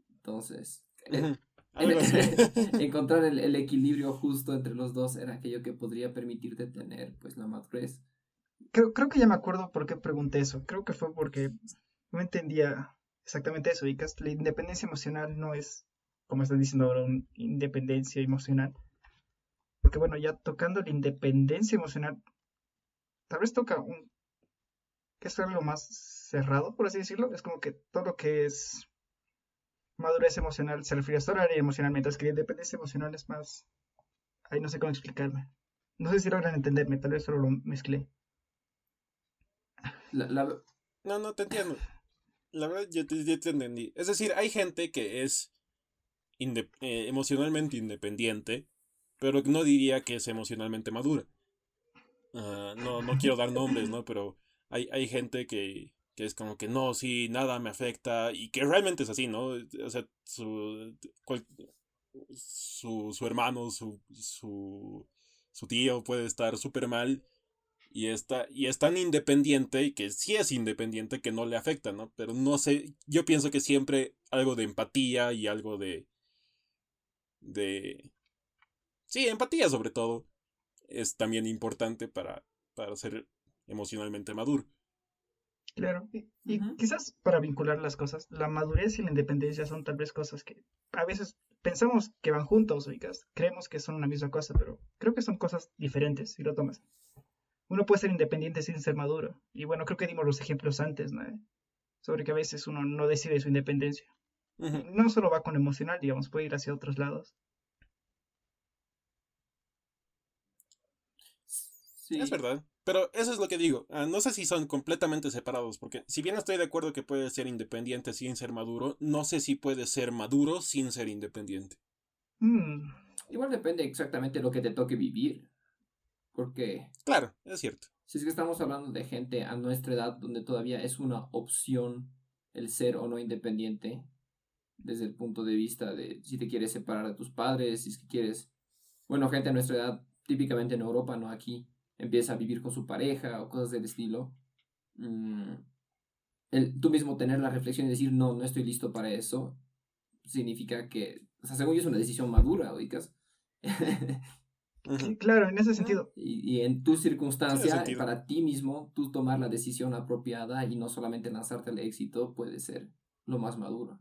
Entonces, eh, encontrar el, el, equilibrio justo entre los dos era aquello que podría permitirte tener pues la madurez. Creo, creo que ya me acuerdo por qué pregunté eso. Creo que fue porque no entendía exactamente eso. Y la independencia emocional no es, como están diciendo ahora, una independencia emocional. Porque bueno, ya tocando la independencia emocional, tal vez toca un... que es algo más cerrado, por así decirlo. Es como que todo lo que es madurez emocional se refiere a solo área emocional, mientras que la independencia emocional es más... Ahí no sé cómo explicarme. No sé si logran entenderme, tal vez solo lo mezclé. No, no, te entiendo. La verdad, yo te, entendí. Es decir, hay gente que es eh, emocionalmente independiente, pero no diría que es emocionalmente madura. Ah, no, no quiero dar nombres, ¿no? Pero hay, hay gente que, que es como que no, sí, nada me afecta y que realmente es así, ¿no? O sea, su, su, su hermano, su, su, su tío puede estar súper mal y, está, y es tan independiente y que sí es independiente que no le afecta, ¿no? Pero no sé, yo pienso que siempre algo de empatía y algo de... de... Sí, empatía sobre todo es también importante para, para ser emocionalmente maduro. Claro, y, quizás para vincular las cosas, la madurez y la independencia son tal vez cosas que a veces pensamos que van juntos, oigas, creemos que son una misma cosa, pero creo que son cosas diferentes si lo tomas uno puede ser independiente sin ser maduro. Y bueno, creo que dimos los ejemplos antes, ¿no? Sobre que a veces uno no decide su independencia. No solo va con emocional, digamos, puede ir hacia otros lados. Sí. Es verdad. Pero eso es lo que digo. Ah, no sé si son completamente separados, porque si bien estoy de acuerdo que puede ser independiente sin ser maduro, no sé si puede ser maduro sin ser independiente. Mm. Igual depende exactamente de lo que te toque vivir. Porque... Claro, es cierto. Si es que estamos hablando de gente a nuestra edad donde todavía es una opción el ser o no independiente, desde el punto de vista de si te quieres separar de tus padres, si es que quieres... Bueno, gente a nuestra edad, típicamente en Europa, no aquí, empieza a vivir con su pareja o cosas del estilo. Mm, el, tú mismo tener la reflexión y decir, no, no estoy listo para eso, significa que, o sea, según yo es una decisión madura, claro, en ese sentido. Y, en tu circunstancia, para ti mismo, tú tomar la decisión apropiada y no solamente lanzarte al éxito puede ser lo más maduro.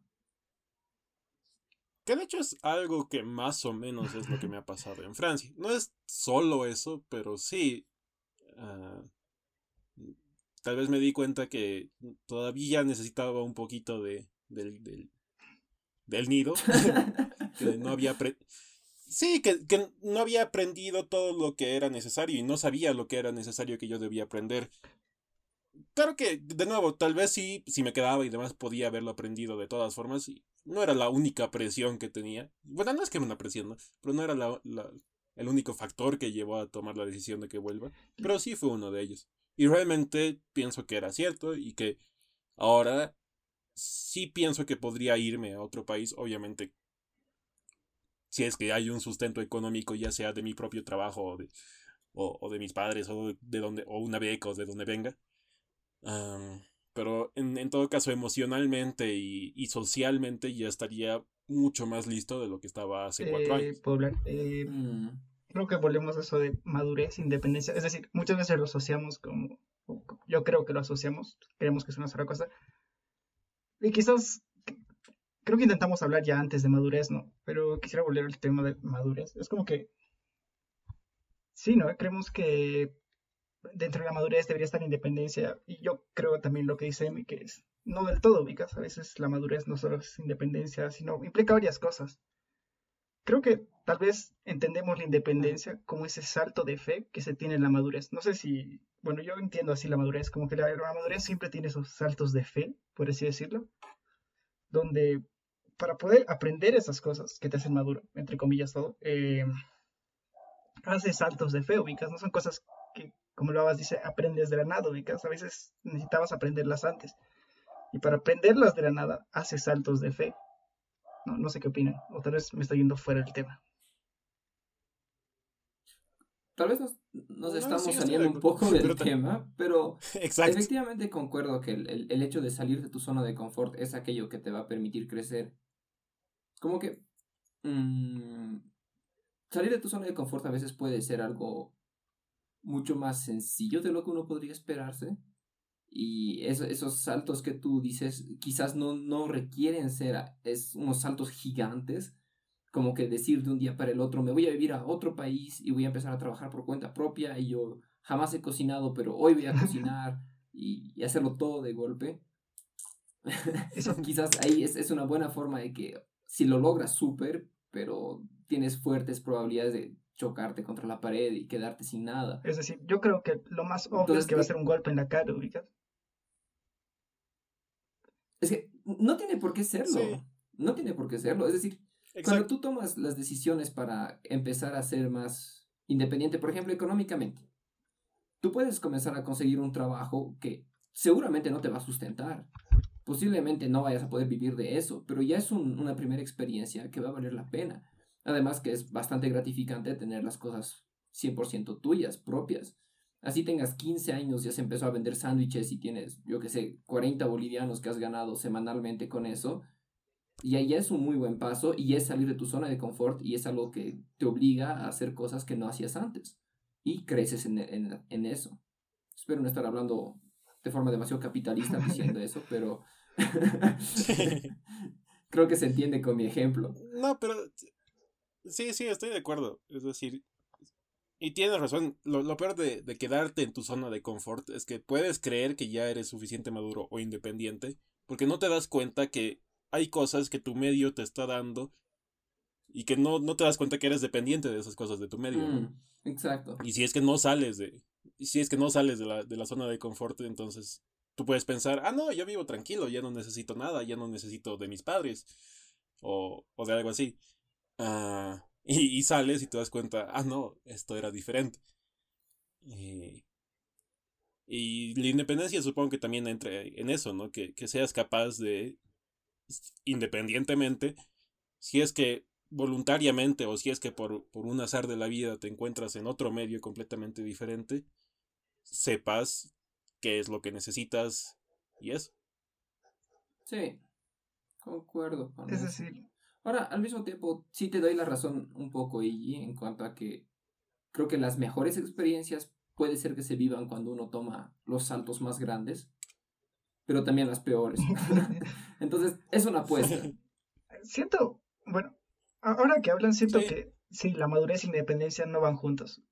Que de hecho es algo que más o menos es lo que me ha pasado en Francia. No es solo eso, pero sí. Ah, tal vez me di cuenta que todavía necesitaba un poquito de, del, del, del nido. que no había... Sí, que, que, no había aprendido todo lo que era necesario y no sabía lo que era necesario que yo debía aprender. Claro que, de nuevo, tal vez sí, si me quedaba y demás podía haberlo aprendido de todas formas. Y no era la única presión que tenía. Bueno, no es que era una presión, ¿no? Pero no era la, la, el único factor que llevó a tomar la decisión de que vuelva. Pero sí fue uno de ellos. Y realmente pienso que era cierto y que ahora sí pienso que podría irme a otro país, obviamente si es que hay un sustento económico, ya sea de mi propio trabajo o de, o, o de mis padres o de donde, o una beca o de donde venga. Um, pero en, en, todo caso, emocionalmente y, y, socialmente ya estaría mucho más listo de lo que estaba hace cuatro eh, años. Poblar, eh, mm. Creo que volvemos a eso de madurez, independencia. Es decir, muchas veces lo asociamos como. Yo creo que lo asociamos, creemos que es una sola cosa. Y quizás creo que intentamos hablar ya antes de madurez, ¿no? Pero quisiera volver al tema de madurez. Es como que, sí, ¿no? Creemos que dentro de la madurez debería estar la independencia. Y yo creo también lo que dice Emi, que es no del todo, ubicas. A veces la madurez no solo es independencia, sino implica varias cosas. Creo que tal vez entendemos la independencia como ese salto de fe que se tiene en la madurez. No sé si, bueno, yo entiendo así la madurez, como que la, la madurez siempre tiene esos saltos de fe, por así decirlo donde para poder aprender esas cosas que te hacen maduro, entre comillas todo, eh, haces saltos de fe, ubicas, no son cosas que, como lo habas dice, aprendes de la nada, ubicas, a veces necesitabas aprenderlas antes. Y para aprenderlas de la nada, haces saltos de fe. No, no sé qué opinan, o tal vez me estoy yendo fuera del tema. Tal vez nos, nos estamos sí, saliendo un poco del tema, pero Exacto. efectivamente concuerdo que el, el, el, hecho de salir de tu zona de confort es aquello que te va a permitir crecer. Como que mmm, salir de tu zona de confort a veces puede ser algo mucho más sencillo de lo que uno podría esperarse. Y eso, esos saltos que tú dices quizás no, no requieren ser es unos saltos gigantes, como que decir de un día para el otro, me voy a vivir a otro país y voy a empezar a trabajar por cuenta propia y yo jamás he cocinado, pero hoy voy a cocinar y, y hacerlo todo de golpe. Eso quizás ahí es, es, una buena forma de que si lo logras súper, pero tienes fuertes probabilidades de chocarte contra la pared y quedarte sin nada. Es decir, yo creo que lo más obvio Entonces, es que va a ser un golpe en la cara, ubicas. Es que no tiene por qué serlo. Sí. No tiene por qué serlo. Es decir, Exacto. Cuando tú tomas las decisiones para empezar a ser más independiente, por ejemplo, económicamente, tú puedes comenzar a conseguir un trabajo que seguramente no te va a sustentar. Posiblemente no vayas a poder vivir de eso, pero ya es un, una primera experiencia que va a valer la pena. Además que es bastante gratificante tener las cosas 100% tuyas, propias. Así tengas 15 años, ya se empezó a vender sándwiches y tienes, yo que sé, 40 bolivianos que has ganado semanalmente con eso, y ahí es un muy buen paso y es salir de tu zona de confort y es algo que te obliga a hacer cosas que no hacías antes. Y creces en, en, en eso. Espero no estar hablando de forma demasiado capitalista diciendo eso, pero creo que se entiende con mi ejemplo. No, pero sí, sí, estoy de acuerdo. Es decir, y tienes razón, lo, lo peor de, de quedarte en tu zona de confort es que puedes creer que ya eres suficiente maduro o independiente, porque no te das cuenta que hay cosas que tu medio te está dando y que no, no te das cuenta que eres dependiente de esas cosas de tu medio. Mm, ¿no? Exacto. Y si es que no sales de, si es que no sales de la, de la zona de confort, entonces tú puedes pensar, ah, no, yo vivo tranquilo, ya no necesito nada, ya no necesito de mis padres, o, o de algo así. Uh, y, y, sales y te das cuenta, ah, no, esto era diferente. Y, y la independencia supongo que también entre en eso, ¿no? Que, que seas capaz de independientemente, si es que voluntariamente o si es que por, por un azar de la vida te encuentras en otro medio completamente diferente, sepas qué es lo que necesitas y eso. Sí, concuerdo con es eso. Decir... Ahora, al mismo tiempo, sí te doy la razón un poco, y en cuanto a que creo que las mejores experiencias puede ser que se vivan cuando uno toma los saltos más grandes pero también las peores. Entonces, es una apuesta. Siento, bueno, Ahora que hablan, siento que sí, la madurez y la independencia no van juntos.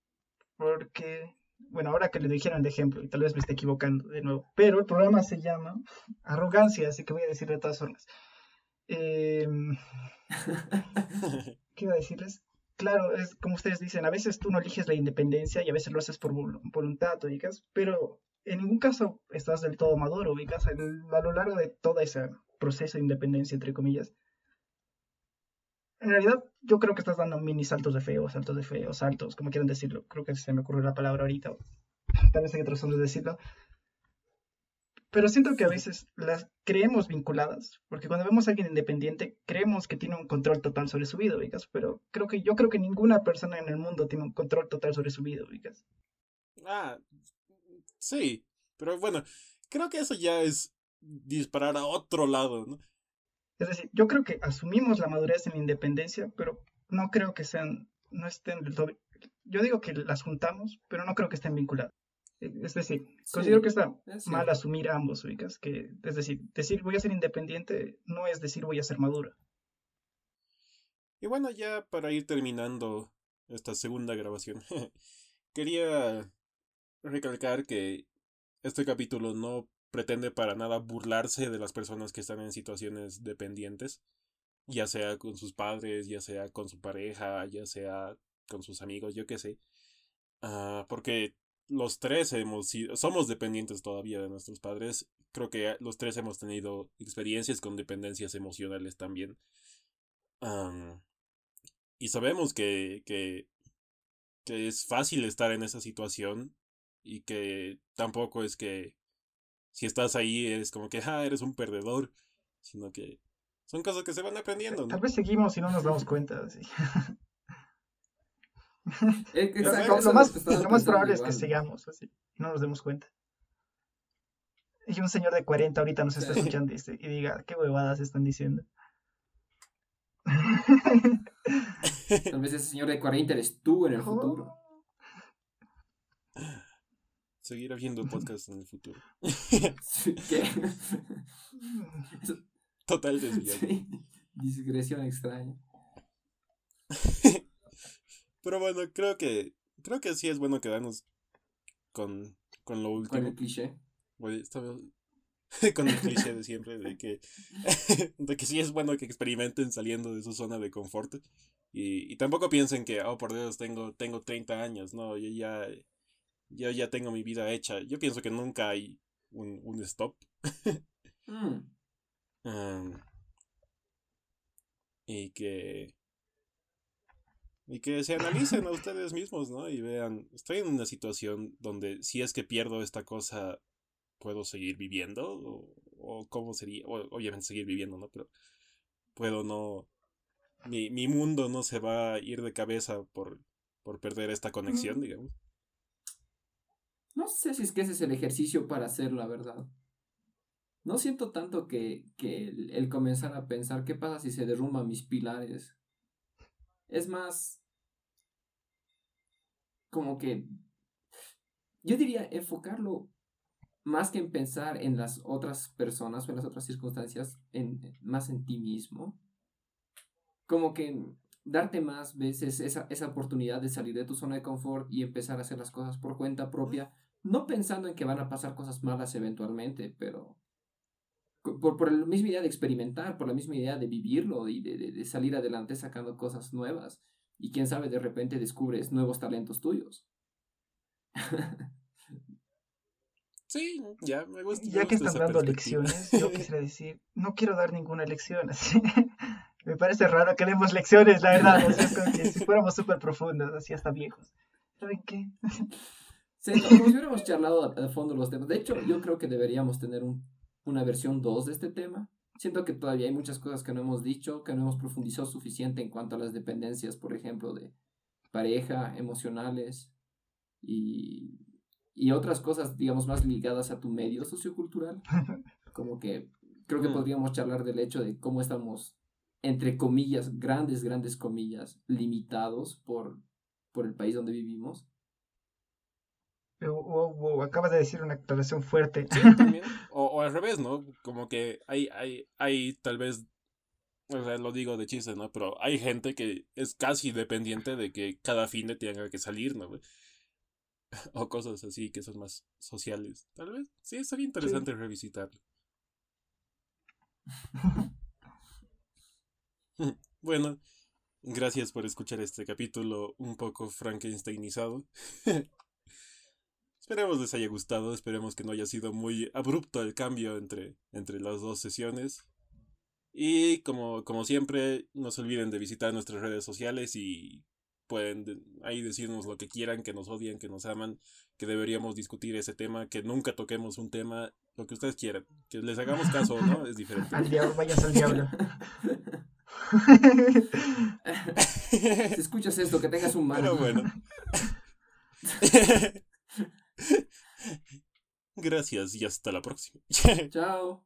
Porque, bueno, ahora que le dijeron de ejemplo, y tal vez me esté equivocando de nuevo, pero el programa se llama Arrogancia, así que voy a decir de todas formas. Em, ¿Qué iba a decirles? Claro, es como ustedes dicen, a veces tú no eliges la independencia y a veces lo haces por voluntad, digas, pero en ningún caso estás del todo maduro, ubicas, a lo largo de todo ese proceso de independencia, entre comillas. En realidad, yo creo que estás dando mini saltos de fe, o saltos de fe, o saltos, como quieran decirlo. Creo que se me ocurrió la palabra ahorita. Tal vez hay otras formas de decirlo. Pero siento que a veces las creemos vinculadas, porque cuando vemos a alguien independiente, creemos que tiene un control total sobre su vida, ubicas. Pero creo que yo creo que ninguna persona en el mundo tiene un control total sobre su vida, ubicas. Ah, sí, pero bueno, creo que eso ya es disparar a otro lado, ¿no? Es decir, yo creo que asumimos la madurez en la independencia, pero no creo que sean, no estén. Yo digo que las juntamos, pero no creo que estén vinculadas. Es decir, considero que está mal asumir ambos, ubicas, que es decir, decir voy a ser independiente no es decir voy a ser madura. Y bueno, ya para ir terminando esta segunda grabación, quería recalcar que este capítulo no pretende para nada burlarse de las personas que están en situaciones dependientes, ya sea con sus padres, ya sea con su pareja, ya sea con sus amigos, yo qué sé. Ah, porque los tres hemos sido, somos dependientes todavía de nuestros padres. Creo que los tres hemos tenido experiencias con dependencias emocionales también. y sabemos que, que, que es fácil estar en esa situación y que tampoco es que si estás ahí es como que, ah, eres un perdedor, sino que son cosas que se van aprendiendo. Tal vez seguimos y no nos damos cuenta. Sí. lo, más, probable es que sigamos así y no nos demos cuenta. Y un señor de 40 ahorita nos está escuchando y, diga, qué huevadas están diciendo. Tal vez ese señor de 40 eres tú en el futuro. Seguir haciendo podcast en el futuro. ¿Qué? Total desviado. Sí. Discreción extraña. Pero bueno, creo que creo que sí es bueno quedarnos con, con lo último. Con el cliché. con el cliché de siempre, de que, de que sí es bueno que experimenten saliendo de su zona de confort. Y, y tampoco piensen que, oh, por Dios, tengo, tengo 30 años. No, yo ya yo ya tengo mi vida hecha. Yo pienso que nunca hay un, un stop. Mm. y que. Y que se analicen a ustedes mismos, ¿no? Y vean, estoy en una situación donde si es que pierdo esta cosa, ¿puedo seguir viviendo? ¿O, o cómo sería? obviamente seguir viviendo, ¿no? Pero puedo no... Mi, mi mundo no se va a ir de cabeza por, por perder esta conexión, digamos. No sé si es que ese es el ejercicio para hacer la verdad. No siento tanto que, el, comenzar a pensar qué pasa si se derrumban mis pilares. Es más como que yo diría enfocarlo más que en pensar en las otras personas o en las otras circunstancias, en, más en ti mismo. Como que darte más veces esa, esa oportunidad de salir de tu zona de confort y empezar a hacer las cosas por cuenta propia no pensando en que van a pasar cosas malas eventualmente, pero por, por la misma idea de experimentar, por la misma idea de vivirlo y de, de, salir adelante sacando cosas nuevas. Y quién sabe, de repente descubres nuevos talentos tuyos. Sí, ya me gusta. Ya que están dando lecciones, yo quisiera decir, no quiero dar ninguna lección. Así. me parece raro que demos lecciones, la verdad. como que si fuéramos súper profundos, así hasta viejos. ¿Saben qué? Sí, como si hubiéramos charlado a, fondo los temas. De hecho, yo creo que deberíamos tener un, una versión 2 de este tema. Siento que todavía hay muchas cosas que no hemos dicho, que no hemos profundizado suficiente en cuanto a las dependencias, por ejemplo, de pareja, emocionales y, y otras cosas, digamos, más ligadas a tu medio sociocultural. Como que creo que mm. podríamos charlar del hecho de cómo estamos, entre comillas, grandes, grandes comillas, limitados por, por el país donde vivimos o acabas de decir una aclaración fuerte. Sí, también. O, al revés, ¿no? Como que hay, hay, hay tal vez o sea, lo digo de chiste, ¿no? Pero hay gente que es casi dependiente de que cada fin de tenga que salir, ¿no? O cosas así que son más sociales. Tal vez, sí, sería interesante revisitarlo. bueno, gracias por escuchar este capítulo un poco frankensteinizado. Esperemos les haya gustado, esperemos que no haya sido muy abrupto el cambio entre, entre las dos sesiones. Y como, como siempre, no se olviden de visitar nuestras redes sociales y pueden ahí decirnos lo que quieran, que nos odian, que nos aman, que deberíamos discutir ese tema, que nunca toquemos un tema, lo que ustedes quieran. Que les hagamos caso o no, es diferente. Al diablo, vayas al diablo. si escuchas esto, que tengas un mal. Pero bueno. Gracias y hasta la próxima. Chao.